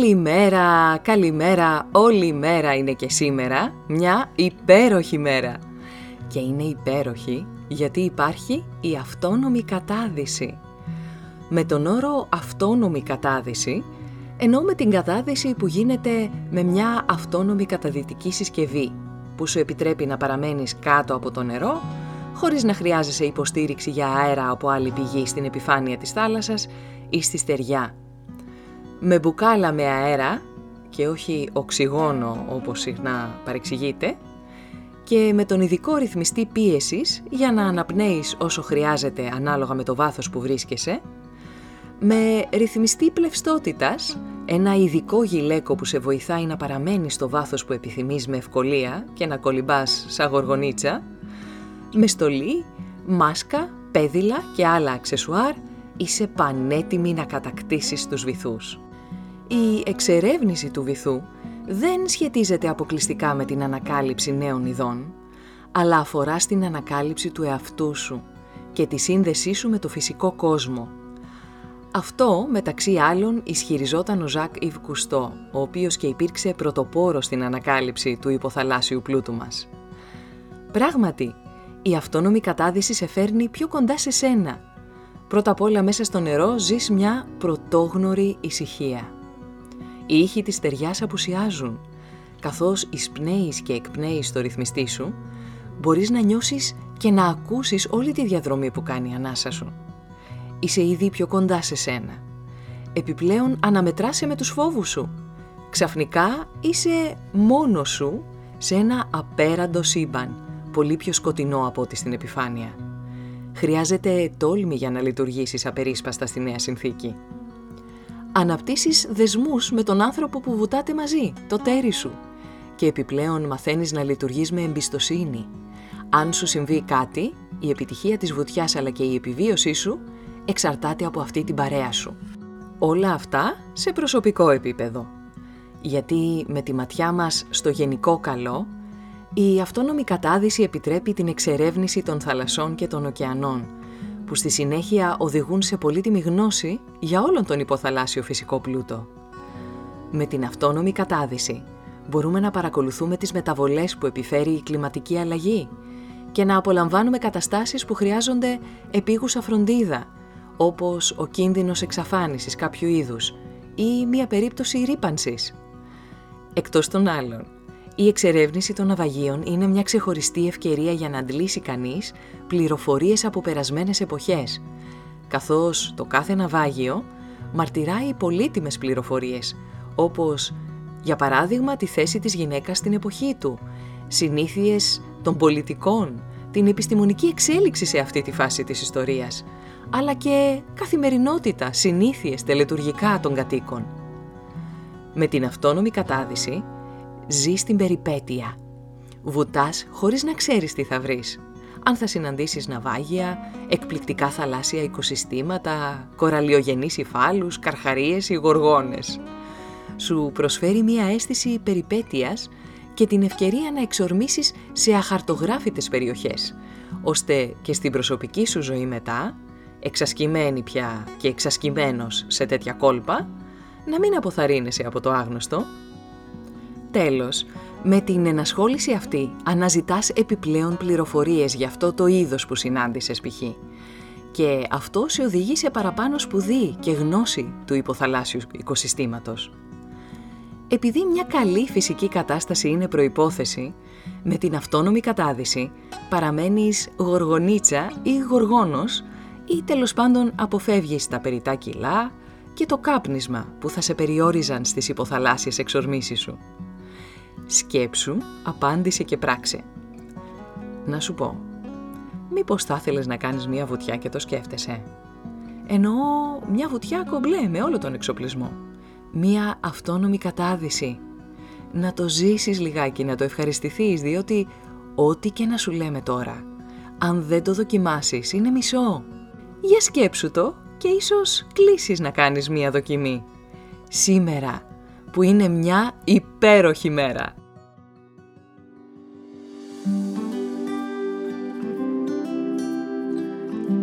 Καλημέρα, καλημέρα, όλη η μέρα είναι και σήμερα μια υπέροχη μέρα. Και είναι υπέροχη γιατί υπάρχει η αυτόνομη κατάδυση. Με τον όρο αυτόνομη κατάδυση εννοούμε την κατάδυση που γίνεται με μια αυτόνομη καταδυτική συσκευή που σου επιτρέπει να παραμένεις κάτω από το νερό χωρίς να χρειάζεσαι υποστήριξη για αέρα από άλλη πηγή στην επιφάνεια της θάλασσας ή στη στεριά με μπουκάλα με αέρα και όχι οξυγόνο όπως συχνά παρεξηγείται και με τον ειδικό ρυθμιστή πίεσης για να αναπνέεις όσο χρειάζεται ανάλογα με το βάθος που βρίσκεσαι, με ρυθμιστή πλευστότητας, ένα ειδικό γυλαίκο που σε βοηθάει να παραμένεις στο βάθος που επιθυμείς με ευκολία και να κολυμπάς σαν γοργονίτσα, με στολή, μάσκα, πέδιλα και άλλα αξεσουάρ, είσαι πανέτοιμη να κατακτήσεις τους βυθούς. Η εξερεύνηση του βυθού δεν σχετίζεται αποκλειστικά με την ανακάλυψη νέων ειδών, αλλά αφορά στην ανακάλυψη του εαυτού σου και τη σύνδεσή σου με το φυσικό κόσμο. Αυτό, μεταξύ άλλων, ισχυριζόταν ο Ζακ Ιβ Κουστό, ο οποίος και υπήρξε πρωτοπόρος στην ανακάλυψη του υποθαλάσσιου πλούτου μας. Πράγματι, η αυτόνομη κατάδυση σε φέρνει πιο κοντά σε σένα. Πρώτα απ' όλα μέσα στο νερό ζεις μια πρωτόγνωρη ησυχία. Οι ήχοι της στεριάς απουσιάζουν. Καθώς εισπνέεις και εκπνέεις στο ρυθμιστή σου, μπορείς να νιώσεις και να ακούσεις όλη τη διαδρομή που κάνει η ανάσα σου. Είσαι ήδη πιο κοντά σε σένα. Επιπλέον αναμετράσαι με τους φόβους σου. Ξαφνικά είσαι μόνος σου σε ένα απέραντο σύμπαν, πολύ πιο σκοτεινό από ό,τι στην επιφάνεια. Χρειάζεται τόλμη για να λειτουργήσεις απερίσπαστα στη νέα συνθήκη αναπτύσσεις δεσμούς με τον άνθρωπο που βουτάτε μαζί, το τέρι σου. Και επιπλέον μαθαίνεις να λειτουργείς με εμπιστοσύνη. Αν σου συμβεί κάτι, η επιτυχία της βουτιάς αλλά και η επιβίωσή σου εξαρτάται από αυτή την παρέα σου. Όλα αυτά σε προσωπικό επίπεδο. Γιατί με τη ματιά μας στο γενικό καλό, η αυτόνομη κατάδυση επιτρέπει την εξερεύνηση των θαλασσών και των ωκεανών, που στη συνέχεια οδηγούν σε πολύτιμη γνώση για όλον τον υποθαλάσσιο φυσικό πλούτο. Με την αυτόνομη κατάδυση μπορούμε να παρακολουθούμε τις μεταβολές που επιφέρει η κλιματική αλλαγή και να απολαμβάνουμε καταστάσεις που χρειάζονται επίγουσα φροντίδα, όπως ο κίνδυνος εξαφάνισης κάποιου είδους ή μια περίπτωση ρήπανσης. Εκτός των άλλων, η εξερεύνηση των ναυαγίων είναι μια ξεχωριστή ευκαιρία για να αντλήσει κανείς πληροφορίες από περασμένες εποχές, καθώς το κάθε ναυάγιο μαρτυράει πολύτιμες πληροφορίες, όπως για παράδειγμα τη θέση της γυναίκας στην εποχή του, συνήθειες των πολιτικών, την επιστημονική εξέλιξη σε αυτή τη φάση της ιστορίας, αλλά και καθημερινότητα, συνήθειες τελετουργικά των κατοίκων. Με την αυτόνομη κατάδυση, Ζει στην περιπέτεια. Βουτάς χωρίς να ξέρεις τι θα βρεις. Αν θα συναντήσεις ναυάγια, εκπληκτικά θαλάσσια οικοσυστήματα, κοραλιογενείς υφάλους, καρχαρίες ή γοργόνες. Σου προσφέρει μία αίσθηση περιπέτειας και την ευκαιρία να εξορμήσεις σε αχαρτογράφητες περιοχές, ώστε και στην προσωπική σου ζωή μετά, εξασκημένη πια και εξασκημένος σε τέτοια κόλπα, να μην αποθαρρύνεσαι από το άγνωστο Τέλος, με την ενασχόληση αυτή αναζητάς επιπλέον πληροφορίες για αυτό το είδος που συνάντησες π.χ. Και αυτό σε οδηγεί σε παραπάνω σπουδή και γνώση του υποθαλάσσιου οικοσυστήματος. Επειδή μια καλή φυσική κατάσταση είναι προϋπόθεση, με την αυτόνομη κατάδυση παραμένεις γοργονίτσα ή γοργόνος ή τέλος πάντων αποφεύγεις τα περιτά κιλά και το κάπνισμα που θα σε περιόριζαν στις υποθαλάσσιες εξορμήσεις σου. Σκέψου, απάντησε και πράξε. Να σου πω, μήπως θα ήθελες να κάνεις μια βουτιά και το σκέφτεσαι; Εννοώ μια βουτιά κομπλέ με όλο τον εξοπλισμό. Μια αυτόνομη κατάδυση. Να το ζήσεις λιγάκι, να το ευχαριστηθείς, διότι ό,τι και να σου λέμε τώρα, αν δεν το δοκιμάσεις, είναι μισό. Για σκέψου το και ίσως κλείσεις να κάνεις μία δοκιμή. Σήμερα, που είναι μια υπέροχη μέρα.